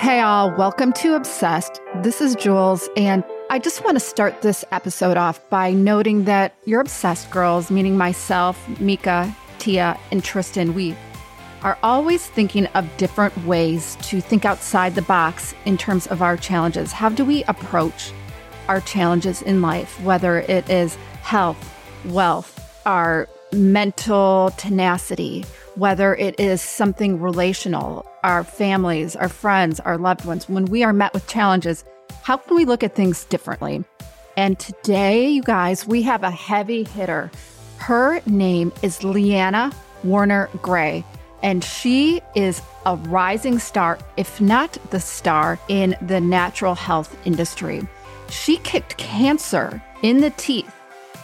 Hey, all, welcome to Obsessed. This is Jules, and I just want to start this episode off by noting that you're obsessed girls, meaning myself, Mika, Tia, and Tristan, we are always thinking of different ways to think outside the box in terms of our challenges. How do we approach our challenges in life, whether it is health, wealth, our mental tenacity, whether it is something relational, our families, our friends, our loved ones, when we are met with challenges, how can we look at things differently? And today, you guys, we have a heavy hitter. Her name is Leanna Warner Gray, and she is a rising star, if not the star, in the natural health industry. She kicked cancer in the teeth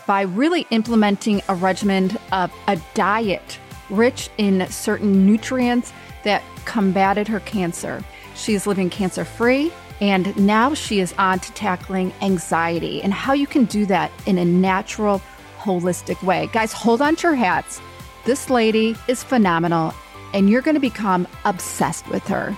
by really implementing a regimen of a diet rich in certain nutrients that combated her cancer. She is living cancer free, and now she is on to tackling anxiety and how you can do that in a natural, holistic way. Guys, hold on to your hats. This lady is phenomenal, and you're going to become obsessed with her.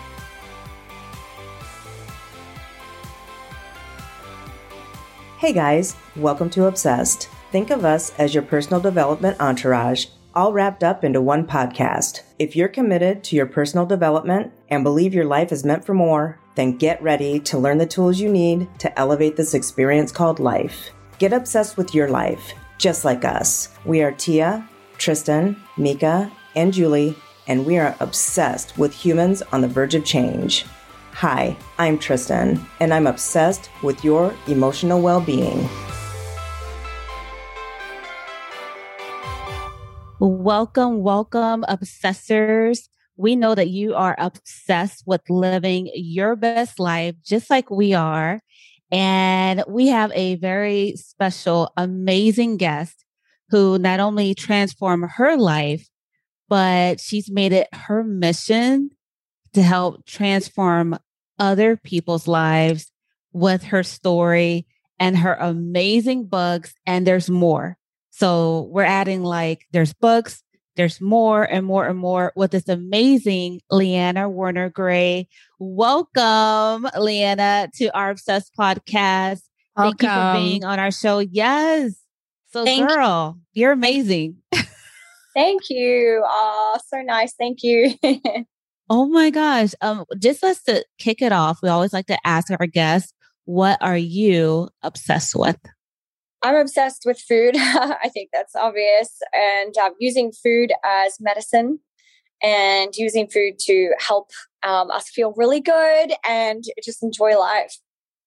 Hey guys, welcome to Obsessed. Think of us as your personal development entourage, all wrapped up into one podcast. If you're committed to your personal development and believe your life is meant for more, then get ready to learn the tools you need to elevate this experience called life. Get obsessed with your life, just like us. We are Tia, Tristan, Mika, and Julie, and we are obsessed with humans on the verge of change. Hi, I'm Tristan, and I'm obsessed with your emotional well being. Welcome, welcome, obsessors. We know that you are obsessed with living your best life just like we are. And we have a very special, amazing guest who not only transformed her life, but she's made it her mission to help transform other people's lives with her story and her amazing books. And there's more. So we're adding like there's books, there's more and more and more with this amazing Liana Werner-Gray. Welcome, Liana, to our Obsessed podcast. Welcome. Thank you for being on our show. Yes. So, Thank girl, you. you're amazing. Thank you. Oh, so nice. Thank you. oh my gosh. Um, just let's to kick it off. We always like to ask our guests, what are you obsessed with? I'm obsessed with food. I think that's obvious. And um, using food as medicine and using food to help um, us feel really good and just enjoy life.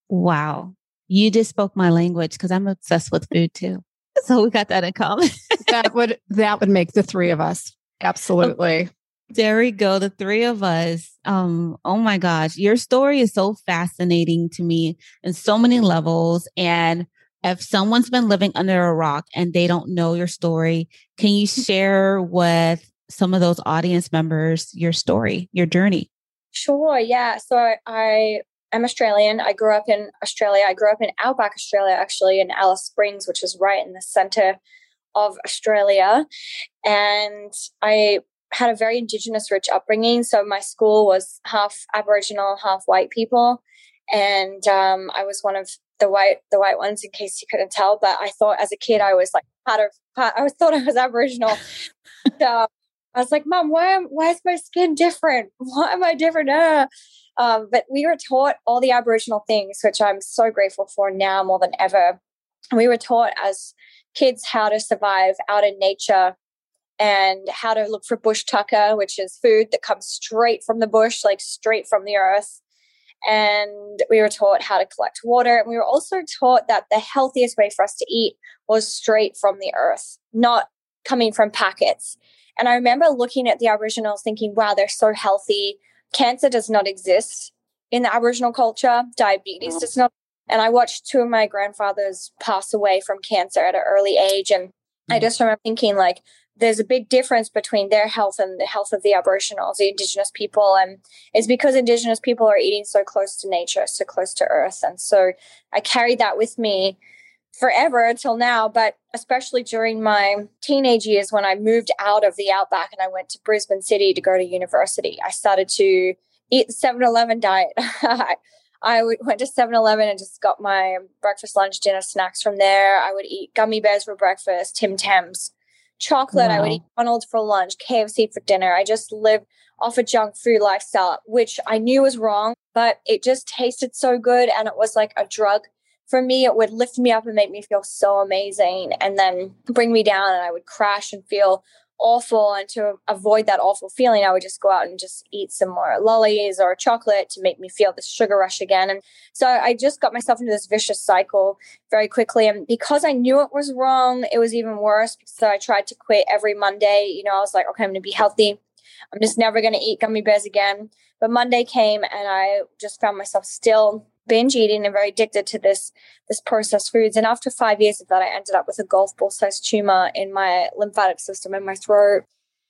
Wow. You just spoke my language because I'm obsessed with food too. So we got that in common. that would that would make the three of us. Absolutely. There we go. The three of us. Um, oh my gosh. Your story is so fascinating to me in so many levels. And if someone's been living under a rock and they don't know your story, can you share with some of those audience members your story, your journey? Sure. Yeah. So I, I am Australian. I grew up in Australia. I grew up in Outback Australia, actually, in Alice Springs, which is right in the center of Australia. And I had a very Indigenous rich upbringing. So my school was half Aboriginal, half white people. And um, I was one of the white the white ones in case you couldn't tell but i thought as a kid i was like part of part, i thought i was aboriginal. So i was like mom why am why is my skin different? Why am i different? Uh? um, but we were taught all the aboriginal things which i'm so grateful for now more than ever. We were taught as kids how to survive out in nature and how to look for bush tucker which is food that comes straight from the bush like straight from the earth and we were taught how to collect water. And we were also taught that the healthiest way for us to eat was straight from the earth, not coming from packets. And I remember looking at the Aboriginals thinking, wow, they're so healthy. Cancer does not exist in the Aboriginal culture, diabetes does not. And I watched two of my grandfathers pass away from cancer at an early age. And I mm. just remember thinking, like, there's a big difference between their health and the health of the Aboriginals, the Indigenous people. And it's because Indigenous people are eating so close to nature, so close to earth. And so I carried that with me forever until now, but especially during my teenage years when I moved out of the outback and I went to Brisbane City to go to university, I started to eat the 7 Eleven diet. I went to 7 Eleven and just got my breakfast, lunch, dinner snacks from there. I would eat gummy bears for breakfast, Tim Tams, chocolate. Wow. I would eat McDonald's for lunch, KFC for dinner. I just lived off a junk food lifestyle, which I knew was wrong, but it just tasted so good and it was like a drug. For me, it would lift me up and make me feel so amazing and then bring me down, and I would crash and feel awful and to avoid that awful feeling i would just go out and just eat some more lollies or chocolate to make me feel this sugar rush again. And so i just got myself into this vicious cycle very quickly and because i knew it was wrong it was even worse so i tried to quit every monday. You know i was like okay i'm going to be healthy. I'm just never going to eat gummy bears again. But monday came and i just found myself still binge eating and very addicted to this this processed foods. And after five years of that, I ended up with a golf ball sized tumor in my lymphatic system in my throat.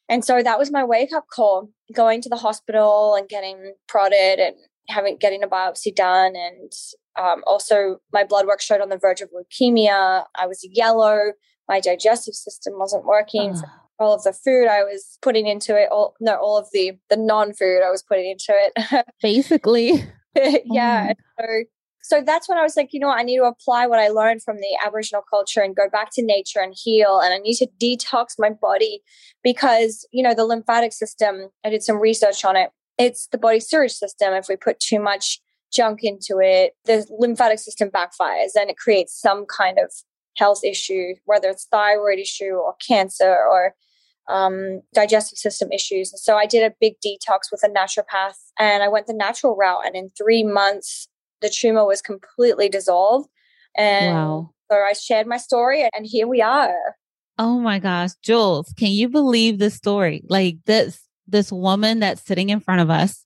And so that was my wake up call, going to the hospital and getting prodded and having getting a biopsy done. And um, also my blood work showed on the verge of leukemia. I was yellow. My digestive system wasn't working. So all of the food I was putting into it, all no, all of the the non food I was putting into it. Basically. yeah. Oh. So, so that's when I was like, you know what, I need to apply what I learned from the Aboriginal culture and go back to nature and heal. And I need to detox my body because, you know, the lymphatic system, I did some research on it. It's the body sewage system. If we put too much junk into it, the lymphatic system backfires and it creates some kind of health issue, whether it's thyroid issue or cancer or um, digestive system issues. And so I did a big detox with a naturopath and I went the natural route. And in three months, the tumor was completely dissolved. And wow. so I shared my story and here we are. Oh my gosh, Jules, can you believe this story? Like this, this woman that's sitting in front of us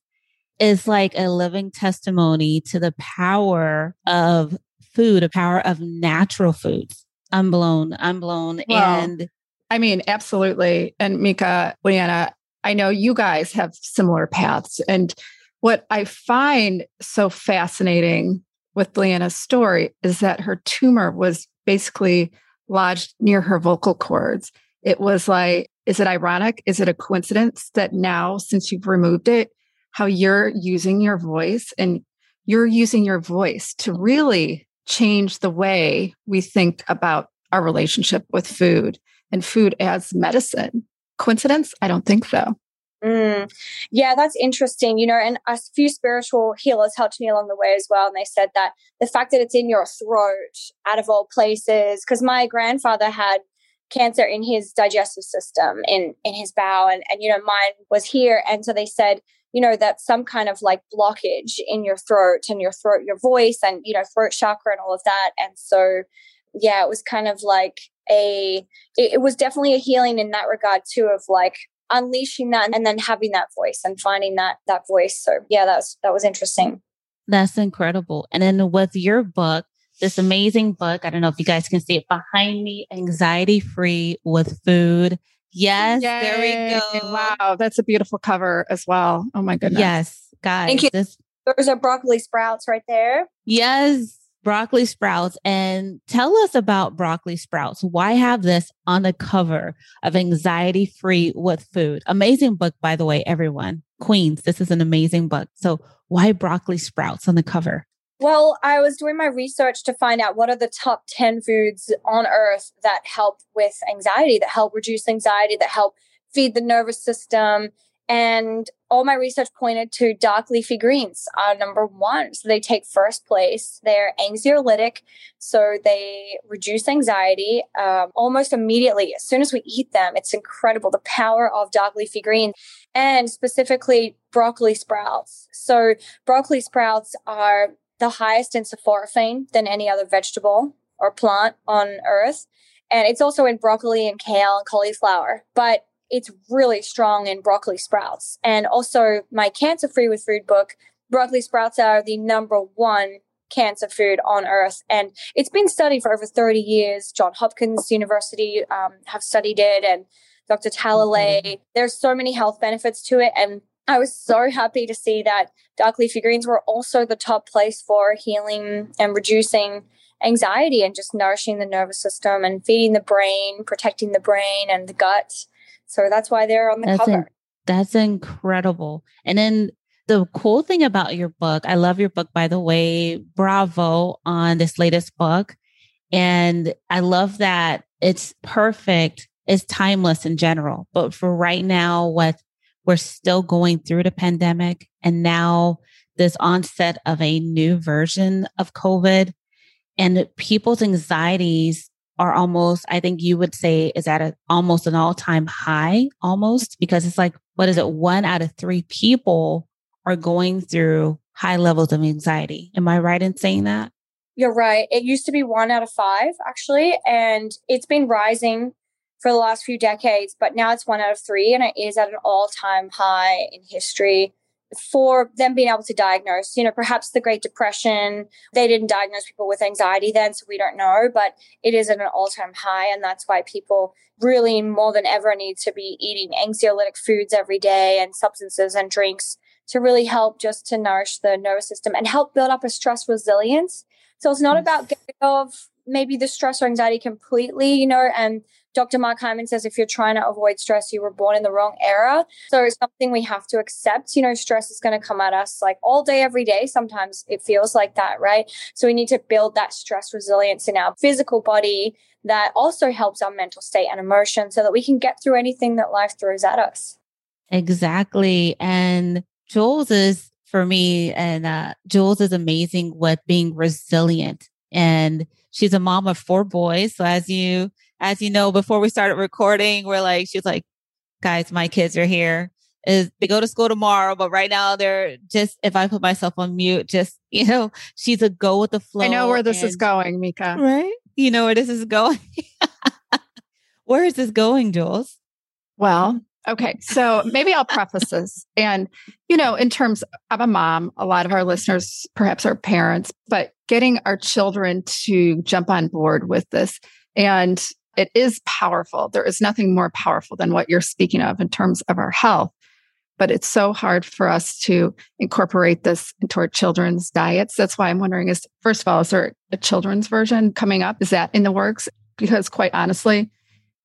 is like a living testimony to the power of food, a power of natural foods. I'm blown. I'm blown. Wow. And I mean, absolutely. And Mika, Liana, I know you guys have similar paths. And what I find so fascinating with Liana's story is that her tumor was basically lodged near her vocal cords. It was like, is it ironic? Is it a coincidence that now, since you've removed it, how you're using your voice and you're using your voice to really change the way we think about our relationship with food and food as medicine. Coincidence? I don't think so. Mm. Yeah, that's interesting. You know, and a few spiritual healers helped me along the way as well. And they said that the fact that it's in your throat, out of all places, because my grandfather had cancer in his digestive system, in in his bowel, and and you know, mine was here. And so they said, you know, that some kind of like blockage in your throat and your throat, your voice, and you know, throat chakra and all of that. And so, yeah, it was kind of like a it, it was definitely a healing in that regard too of like unleashing that and then having that voice and finding that that voice. So yeah that was that was interesting. That's incredible. And then with your book this amazing book i don't know if you guys can see it behind me anxiety free with food. Yes Yay. there we go. Wow that's a beautiful cover as well. Oh my goodness. Yes guys thank you. this- there's a broccoli sprouts right there. Yes broccoli sprouts and tell us about broccoli sprouts. Why have this on the cover of Anxiety Free with Food? Amazing book, by the way, everyone. Queens, this is an amazing book. So, why broccoli sprouts on the cover? Well, I was doing my research to find out what are the top 10 foods on earth that help with anxiety, that help reduce anxiety, that help feed the nervous system, and all my research pointed to dark leafy greens are number one. So they take first place. They're anxiolytic, so they reduce anxiety um, almost immediately. As soon as we eat them, it's incredible the power of dark leafy greens and specifically broccoli sprouts. So broccoli sprouts are the highest in sulforaphane than any other vegetable or plant on earth. And it's also in broccoli and kale and cauliflower. But it's really strong in broccoli sprouts. And also, my cancer free with food book, broccoli sprouts are the number one cancer food on earth. And it's been studied for over 30 years. John Hopkins University um, have studied it, and Dr. Talalay. Mm-hmm. There's so many health benefits to it. And I was so happy to see that dark leafy greens were also the top place for healing and reducing anxiety and just nourishing the nervous system and feeding the brain, protecting the brain and the gut. So that's why they're on the that's cover. In, that's incredible. And then The cool thing about your book, I love your book, by the way. Bravo on this latest book. And I love that it's perfect, it's timeless in general. But for right now, what we're still going through the pandemic and now this onset of a new version of COVID and people's anxieties are almost, I think you would say is at a, almost an all time high almost because it's like, what is it? One out of three people are going through high levels of anxiety. Am I right in saying that? You're right. It used to be one out of five, actually, and it's been rising for the last few decades, but now it's one out of three, and it is at an all time high in history for them being able to diagnose. You know, perhaps the Great Depression, they didn't diagnose people with anxiety then, so we don't know, but it is at an all time high, and that's why people really more than ever need to be eating anxiolytic foods every day and substances and drinks to really help just to nourish the nervous system and help build up a stress resilience so it's not mm. about getting rid of maybe the stress or anxiety completely, you know, and Dr. Mark Hyman says if you're trying to avoid stress, you were born in the wrong era. So it's something we have to accept. You know, stress is going to come at us like all day, every day. Sometimes it feels like that, right? So we need to build that stress resilience in our physical body that also helps our mental state and emotion so that we can get through anything that life throws at us. Exactly. And Jules is for me. And uh, Jules is amazing with being resilient. And she's a mom of four boys. So as you as you know, before we started recording, we're like, she's like, guys, my kids are here. Is they go to school tomorrow, but right now they're just if I put myself on mute, just you know, she's a go with the flow. I know where this and, is going, Mika. Right? You know where this is going. where is this going, Jules? Well, mm. Okay. So maybe I'll preface this. And, you know, in terms of a mom, a lot of our listeners perhaps are parents, but getting our children to jump on board with this. And it is powerful. There is nothing more powerful than what you're speaking of in terms of our health. But it's so hard for us to incorporate this into our children's diets. That's why I'm wondering is, first of all, is there a children's version coming up? Is that in the works? Because quite honestly,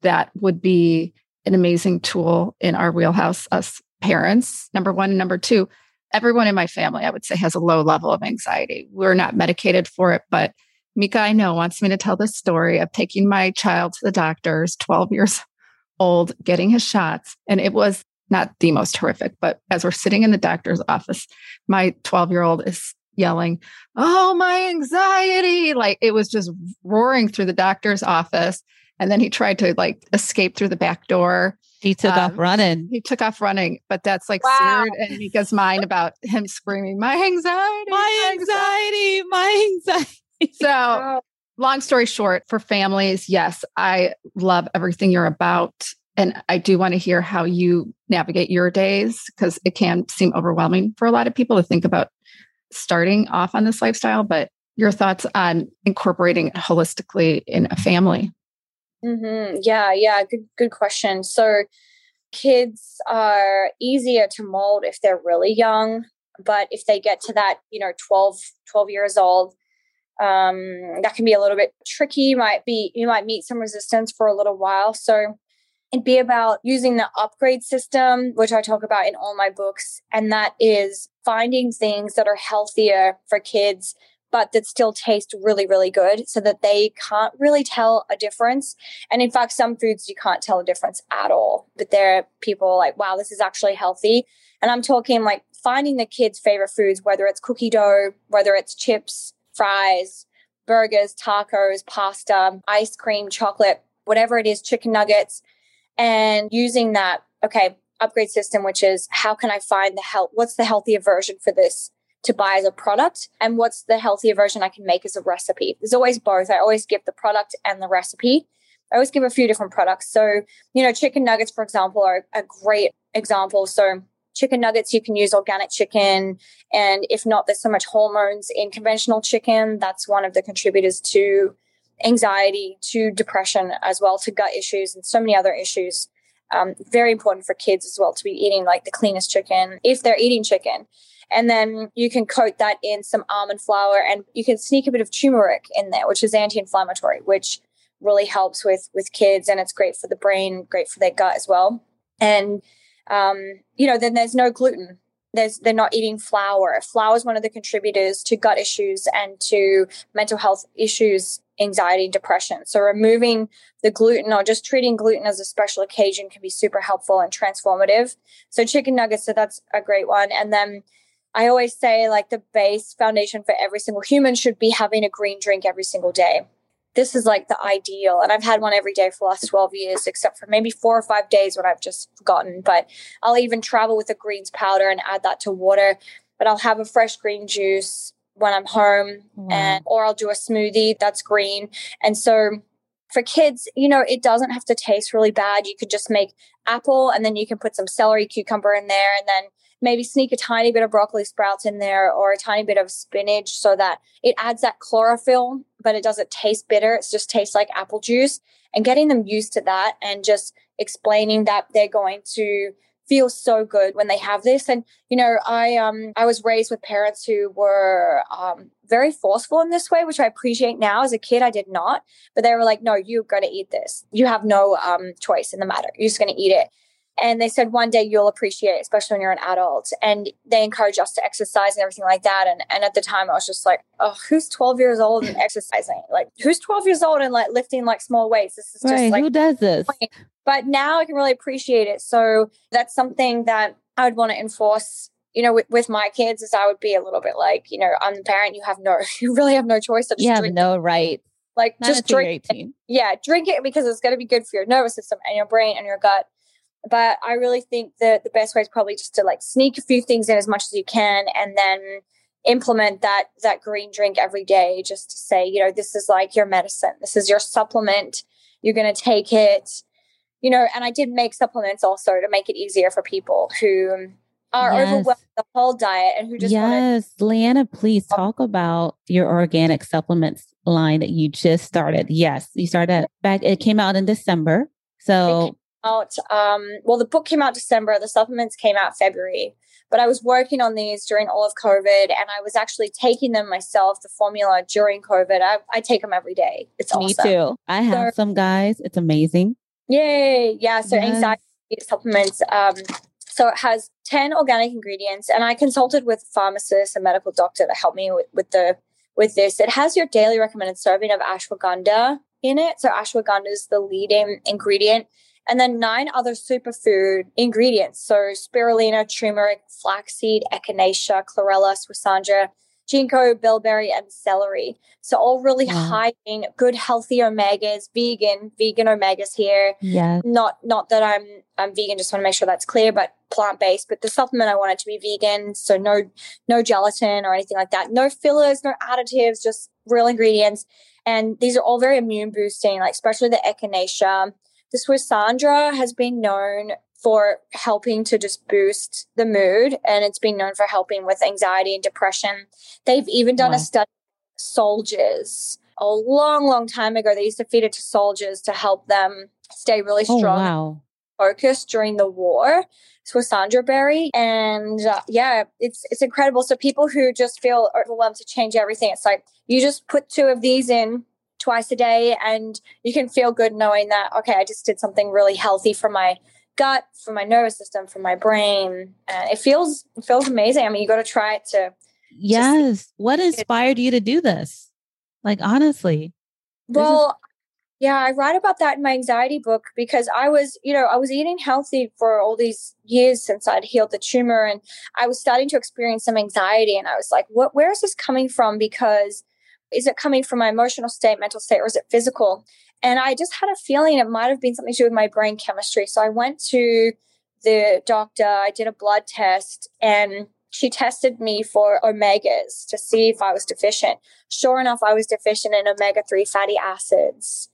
that would be an amazing tool in our wheelhouse, us parents, number one. Number two, everyone in my family, I would say, has a low level of anxiety. We're not medicated for it, but Mika, I know, wants me to tell the story of taking my child to the doctors, 12 years old, getting his shots. And it was not the most horrific, but as we're sitting in the doctor's office, my 12 year old is yelling, Oh, my anxiety. Like it was just roaring through the doctor's office. And then he tried to like escape through the back door. He took um, off running. He took off running, but that's like wow. seared in Mika's mind about him screaming, "My anxiety, my anxiety, my anxiety." So, long story short, for families, yes, I love everything you're about, and I do want to hear how you navigate your days because it can seem overwhelming for a lot of people to think about starting off on this lifestyle. But your thoughts on incorporating it holistically in a family? Mm-hmm. Yeah, yeah, good, good question. So, kids are easier to mold if they're really young, but if they get to that, you know, 12, 12 years old, um, that can be a little bit tricky. You might be, you might meet some resistance for a little while. So, it'd be about using the upgrade system, which I talk about in all my books, and that is finding things that are healthier for kids but that still taste really, really good so that they can't really tell a difference. And in fact, some foods you can't tell a difference at all, but there are people like, wow, this is actually healthy. And I'm talking like finding the kids' favorite foods, whether it's cookie dough, whether it's chips, fries, burgers, tacos, pasta, ice cream, chocolate, whatever it is, chicken nuggets, and using that, okay, upgrade system, which is how can I find the health? What's the healthier version for this? to buy as a product and what's the healthier version I can make as a recipe. There's always both. I always give the product and the recipe. I always give a few different products. So, you know, chicken nuggets, for example, are a great example. So, chicken nuggets, you can use organic chicken. And if not, there's so much hormones in conventional chicken. That's one of the contributors to anxiety, to depression as well, to gut issues, and so many other issues. Um, very important for kids as well to be eating like the cleanest chicken if they're eating chicken. And then you can coat that in some almond flour and you can sneak a bit of turmeric in there, which is anti-inflammatory, which really helps with with kids and it's great for the brain, great for their gut as well. And um, you know, then there's no gluten. there's, they're not eating flour. Flour is one of the contributors to gut issues and to mental health issues, anxiety, depression. So removing the gluten or just treating gluten as a special occasion can be super helpful and transformative. So chicken nuggets, so that's a great one. And then I always say like the base foundation for every single human should be having a green drink every single day this is like the ideal. And I've had one every day for the last 12 years, except for maybe four or five days when I've just forgotten. But I'll even travel with a greens powder and add that to water. But I'll have a fresh green juice when I'm home wow. and or I'll do a smoothie that's green. And so for kids, you know, it doesn't have to taste really bad. You could just make apple and then you can put some celery, cucumber in there and then maybe sneak a tiny bit of broccoli sprouts in there or a tiny bit of spinach so that it adds that chlorophyll, but it doesn't taste bitter. It just tastes like apple juice. And getting them used to that and just explaining that they're going to feel so good when they have this. And you know i um i was raised with parents who were um very forceful in this way which i appreciate now. As a kid i did not. But they were like no you're going to eat this. You have no um choice in the matter. You're just going to eat it and they said one day you'll appreciate especially when you're an adult. And they encourage us to exercise and everything like that. And and at the time I was just like, oh, who's 12 years old and exercising? Like who's 12 years old and like lifting like small weights? This is just right. like who does this? But now I can really appreciate it. So that's something that I would want to enforce you know, with, with my kids, is I would be a little bit like, you know, I'm the parent. You have no, you really have no choice. So you have no right. Like Not just drink. It. Yeah, drink it because it's going to be good for your nervous system and your brain and your gut. But I really think that the best way is probably just to like sneak a few things in as much as you can and then implement that that green drink every day just to say, you know, this is like your medicine. This is your supplement. You're going to take it. You know, and I did make supplements also to make it easier for people who are yes. overwhelmed with the whole diet and who just Yes, wanna- Liana, please oh. talk about your organic supplements line that you just started. Yes, you started back it came out in December. So out um well the book came out december the supplements came out february but i was working on these during all of covid and i was actually taking them myself the formula during covid. I, I take them every day. It's awesome. me awesome. too. I have so, some guys. It's amazing. Yay! Yeah so yes. anxiety supplements um so it has 10 organic ingredients and i consulted with a pharmacist and medical doctor to help me with, with the with this. It has your daily recommended serving of ashwagandha in it. So ashwagandha is the leading ingredient and then nine other superfood ingredients. So spirulina, turmeric, flaxseed, echinacea, chlorella, schisandra, ginkgo, bilberry, and celery. So all really wow. high in good, healthy omegas, vegan, vegan omegas here. Yeah. Not not that I'm I'm vegan, just want to make sure that's clear, but plant-based. But the supplement I want it to be vegan. So no no gelatin or anything like that. No fillers, no additives, just real ingredients. And these are all very immune boosting, like especially the echinacea the Schisandra has been known for helping to just boost the mood and it's been known for helping with anxiety and depression. They've even done wow. a study soldiers a long, long time ago. They used to feed it to soldiers to help them stay really oh, strong. Oh, wow. Focused during the war, Schisandra berry, and uh, yeah, it's it's incredible. So people who just feel overwhelmed to change everything, it's like you just put two of these in twice a day and you can feel good knowing that okay i just did something really healthy for my gut for my nervous system for my brain. And it feels it feels amazing. I mean you got to try it to yes. What inspired you to do this? Like honestly. Well yeah i write about that in my anxiety book because i was you know i was eating healthy for all these years since i'd healed the tumor and i was starting to experience some anxiety and i was like what where is this coming from? Because is it coming from my emotional state, mental state, or is it physical? And I just had a feeling it might have been something to do with my brain chemistry. So I went to the doctor, I did a blood test, and she tested me for omegas to see if I was deficient. Sure enough, I was deficient in omega 3 fatty acids,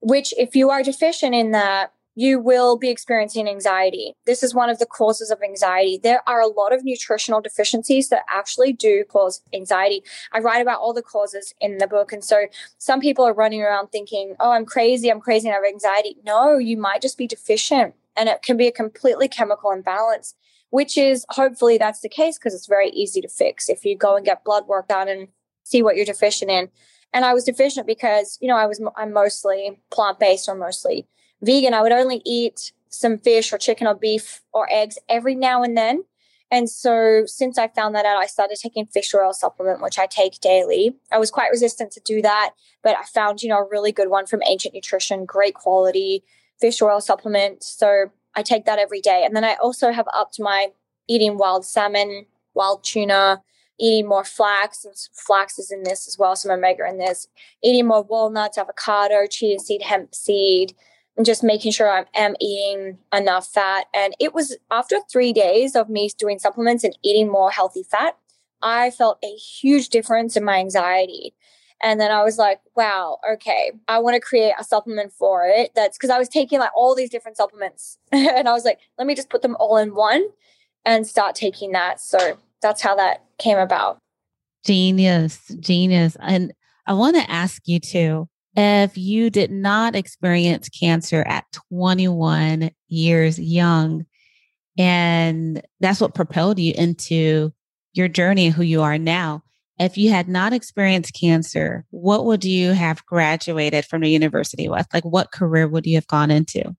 which, if you are deficient in that, you will be experiencing anxiety. This is one of the causes of anxiety. There are a lot of nutritional deficiencies that actually do cause anxiety. I write about all the causes in the book. And so some people are running around thinking, oh, I'm crazy, I'm crazy, and I have anxiety. No, you might just be deficient. And it can be a completely chemical imbalance, which is hopefully that's the case because it's very easy to fix if you go and get blood work done and see what you're deficient in. And I was deficient because, you know, I was I'm mostly plant based or mostly vegan, I would only eat some fish or chicken or beef or eggs every now and then. And so since I found that out, I started taking fish oil supplement, which I take daily. I was quite resistant to do that, but I found, you know, a really good one from Ancient Nutrition, great quality fish oil supplement. So I take that every day. And then I also have upped my eating wild salmon, wild tuna, eating more flax. Flax is in this as well, some omega in this. Eating more walnuts, avocado, chia seed, hemp seed, and just making sure I am eating enough fat. And it was after three days of me doing supplements and eating more healthy fat, I felt a huge difference in my anxiety. And then I was like, wow, okay, I want to create a supplement for it. That's because I was taking like all these different supplements. and I was like, let me just put them all in one and start taking that. So that's how that came about. Genius, genius. And I want to ask you too if you did not experience cancer at 21 years young, and that's what propelled you into your journey and who you are now. If you had not experienced cancer, what would you have graduated from the university with? Like, what career would you have gone into?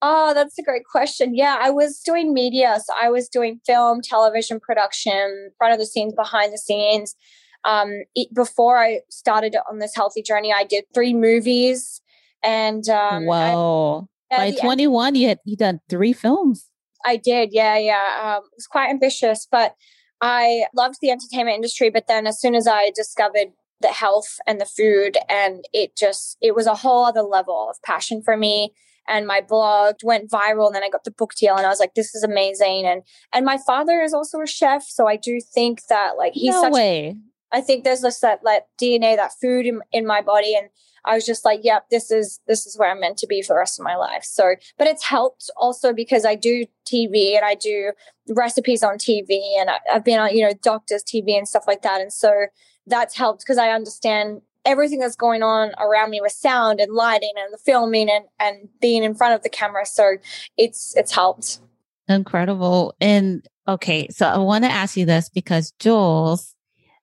Oh, that's a great question. Yeah, I was doing media. So I was doing film, television production, front of the scenes, behind the scenes um, it, before I started on this healthy journey, I did three movies. And um, wow, by 21, end, you had you done three films. I did, yeah, yeah. Um, it was quite ambitious, but I loved the entertainment industry. But then, as soon as I discovered the health and the food, and it just it was a whole other level of passion for me and my blog went viral and then i got the book deal and i was like this is amazing and and my father is also a chef so i do think that like he's no such way. I think there's this that like DNA, that food in, in my body. And I was just like, yep, this is this is where I'm meant to be for the rest of my life. So, but it's helped also because I do TV and I do recipes on TV and I, I've been on, you know, doctors TV and stuff like that. And so that's helped because I understand everything that's going on around me with sound and lighting and the filming and, and being in front of the camera. So it's it's helped. Incredible. And okay, so I want to ask you this because Jules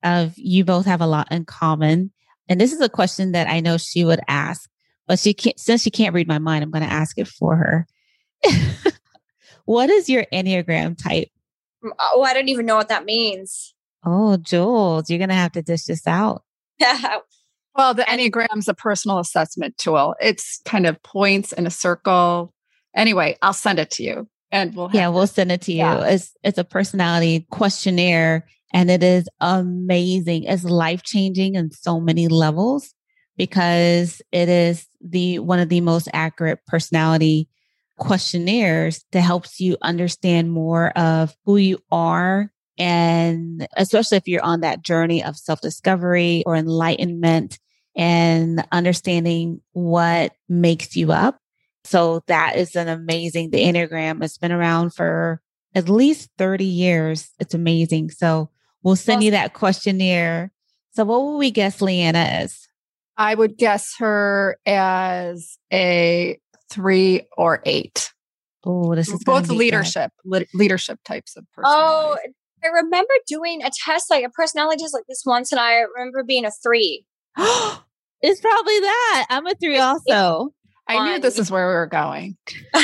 of you both have a lot in common. And this is a question that I know she would ask, but she can't, since she can't read my mind, I'm going to ask it for her. what is your Enneagram type? Oh, I don't even know what that means. Oh, Jules, you're going to have to dish this out. well, the Enneagram's a personal assessment tool. It's kind of points in a circle. Anyway, I'll send it to you and we'll Yeah, we'll send it to you. Yeah. It's it's a personality questionnaire and it is amazing. It's life changing in so many levels because it is the one of the most accurate personality questionnaires that helps you understand more of who you are and especially if you're on that journey of self-discovery or enlightenment and understanding what makes you up. So that is an amazing the Enneagram has been around for at least 30 years. It's amazing. So We'll send you that questionnaire. So, what would we guess Liana is? I would guess her as a three or eight. Oh, this is both leadership, le- leadership types of person. Oh, I remember doing a test, like a personality test like this once, and I remember being a three. it's probably that. I'm a three also. I knew this is where we were going.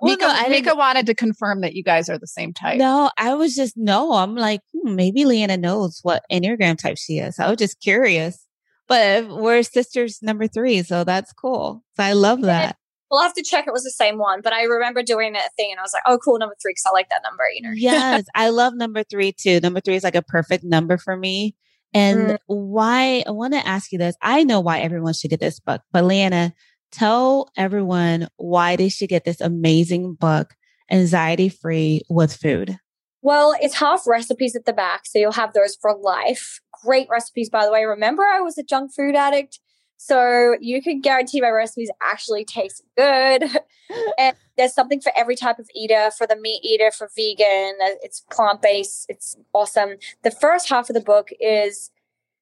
well, Mika, no, Mika wanted to confirm that you guys are the same type. No, I was just no. I'm like hmm, maybe Liana knows what enneagram type she is. I was just curious. But we're sisters number three, so that's cool. So I love that. We'll have to check it was the same one, but I remember doing that thing and I was like, oh, cool, number three, because I like that number, you know. yes, I love number three too. Number three is like a perfect number for me. And mm. why I want to ask you this. I know why everyone should get this book, but Liana, tell everyone why they should get this amazing book, Anxiety Free with Food. Well, it's half recipes at the back, so you'll have those for life. Great recipes, by the way. Remember, I was a junk food addict, so you can guarantee my recipes actually taste good. and there's something for every type of eater for the meat eater, for vegan, it's plant based, it's awesome. The first half of the book is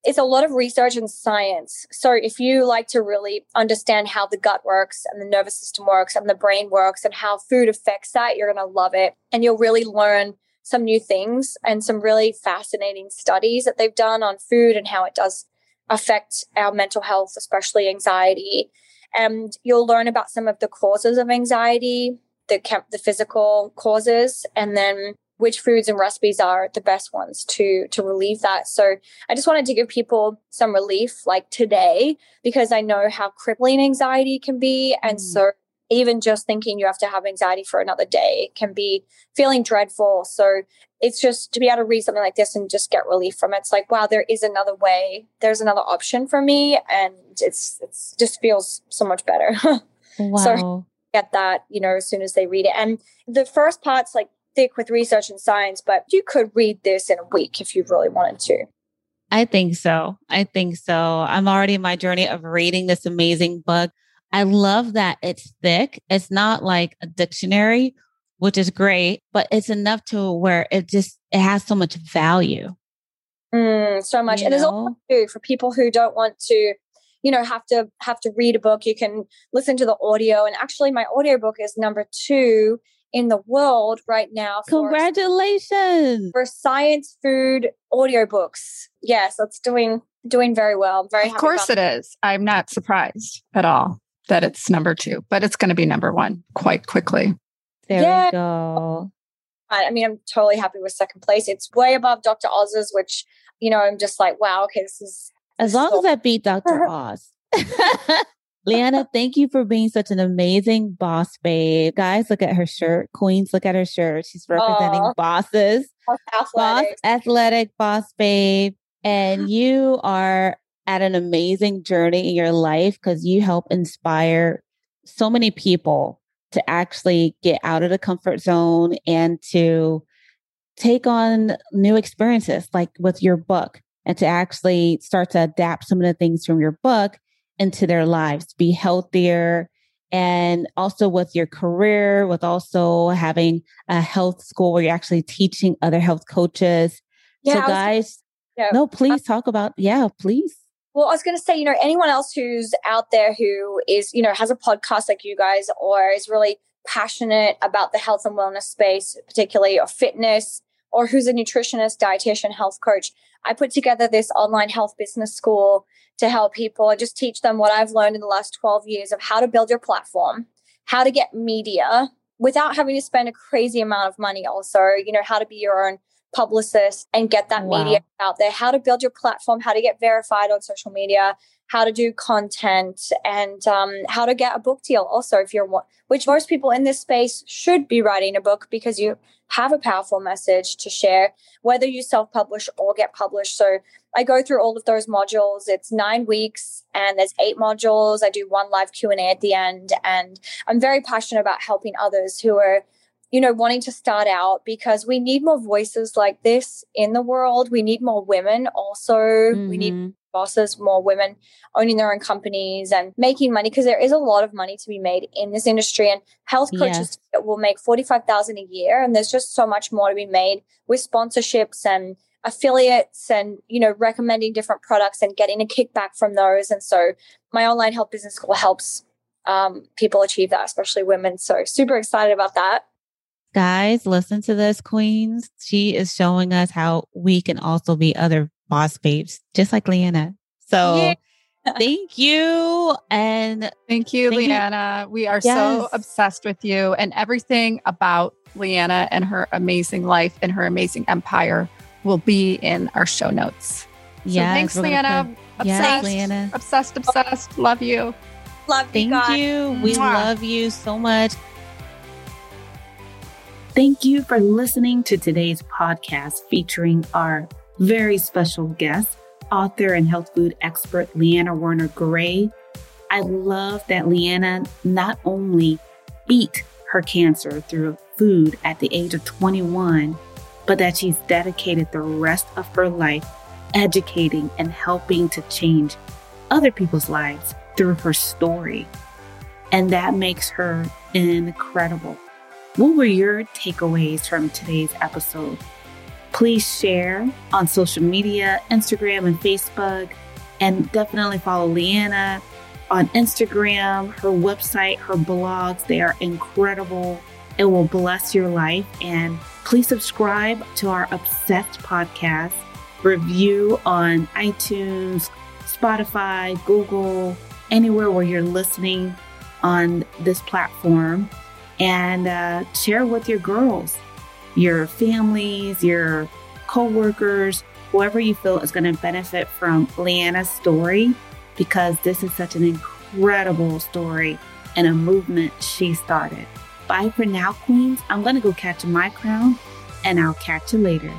it's a lot of research and science. So if you like to really understand how the gut works and the nervous system works and the brain works and how food affects that, you're going to love it. And you'll really learn some new things and some really fascinating studies that they've done on food and how it does affect our mental health, especially anxiety. And you'll learn about some of the causes of anxiety the the physical causes, and then which foods and recipes are the best ones to to relieve that. So I just wanted to give people some relief like today because I know how crippling anxiety can be and mm. so even just thinking you have to have anxiety for another day can be feeling dreadful. So it's just to be able to read something like this and just get relief from it. It's like, wow, there is another way. There's another option for me. And it's, it's just feels so much better. wow. So get that, you know, as soon as they read it. And the first part's like thick with research and science, but you could read this in a week if you really wanted to. I think so. I think so. I'm already in my journey of reading this amazing book. I love that it's thick. It's not like a dictionary, which is great, but it's enough to where it just it has so much value. Mm, so much. You and know? there's also for people who don't want to, you know, have to have to read a book, you can listen to the audio. And actually my audiobook is number two in the world right now. For, Congratulations. For science food audiobooks. Yes, it's doing doing very well. I'm very Of course it is. I'm not surprised at all that it's number two, but it's going to be number one quite quickly. There yeah. we go. I mean, I'm totally happy with second place. It's way above Dr. Oz's, which, you know, I'm just like, wow, okay, this is. As long so- as I beat Dr. Oz. Liana, thank you for being such an amazing boss babe. Guys, look at her shirt. Queens, look at her shirt. She's representing Aww. bosses. Athletic. Boss, athletic, boss babe. And you are at an amazing journey in your life because you help inspire so many people to actually get out of the comfort zone and to take on new experiences like with your book and to actually start to adapt some of the things from your book into their lives be healthier and also with your career with also having a health school where you're actually teaching other health coaches yeah, so guys yeah. no please uh, talk about yeah please well, I was going to say, you know, anyone else who's out there who is, you know, has a podcast like you guys or is really passionate about the health and wellness space, particularly or fitness, or who's a nutritionist, dietitian, health coach, I put together this online health business school to help people. I just teach them what I've learned in the last 12 years of how to build your platform, how to get media without having to spend a crazy amount of money also, you know, how to be your own publicist and get that wow. media out there, how to build your platform, how to get verified on social media, how to do content, and um, how to get a book deal. Also, if you're which most people in this space should be writing a book because you have a powerful message to share, whether you self publish or get published. So I go through all of those modules. It's nine weeks and there's eight modules. I do one live Q and A at the end, and I'm very passionate about helping others who are you know, wanting to start out because we need more voices like this in the world. We need more women also. Mm-hmm. We need mm-hmm. Bosses, more women owning their own companies and making money because there is a lot of money to be made in this industry. And health coaches yeah. will make 45,000 a year. And there's just so much more to be made with sponsorships and affiliates and, you know, recommending different products and getting a kickback from those. And so my online health business school helps um, people achieve that, especially women. So super excited about that. Guys, listen to this, Queens. She is showing us how we can also be other boss babes, just like Liana. So yeah. thank you. And thank you, thank Liana. You. We are yes. so obsessed with you and everything about Liana and her amazing life and her amazing empire will be in our show notes. So yes, thanks, Liana. Obsessed, yes, Leanna. Obsessed, obsessed. Love you. Love you. Thank you. We Mwah. love you so much. Thank you for listening to today's podcast featuring our very special guest, author and health food expert Liana Werner-Gray. I love that Liana not only beat her cancer through food at the age of 21, but that she's dedicated the rest of her life educating and helping to change other people's lives through her story. And that makes her incredible. What were your takeaways from today's episode? Please share on social media, Instagram and Facebook, and definitely follow Liana on Instagram, her website, her blogs. They are incredible. It will bless your life. And please subscribe to our Obsessed podcast, review on iTunes, Spotify, Google, anywhere where you're listening on this platform and uh, share with your girls, your families, your coworkers, whoever you feel is going to benefit from Liana's story because this is such an incredible story and a movement she started. Bye for now, Queens. I'm going to go catch my crown and I'll catch you later.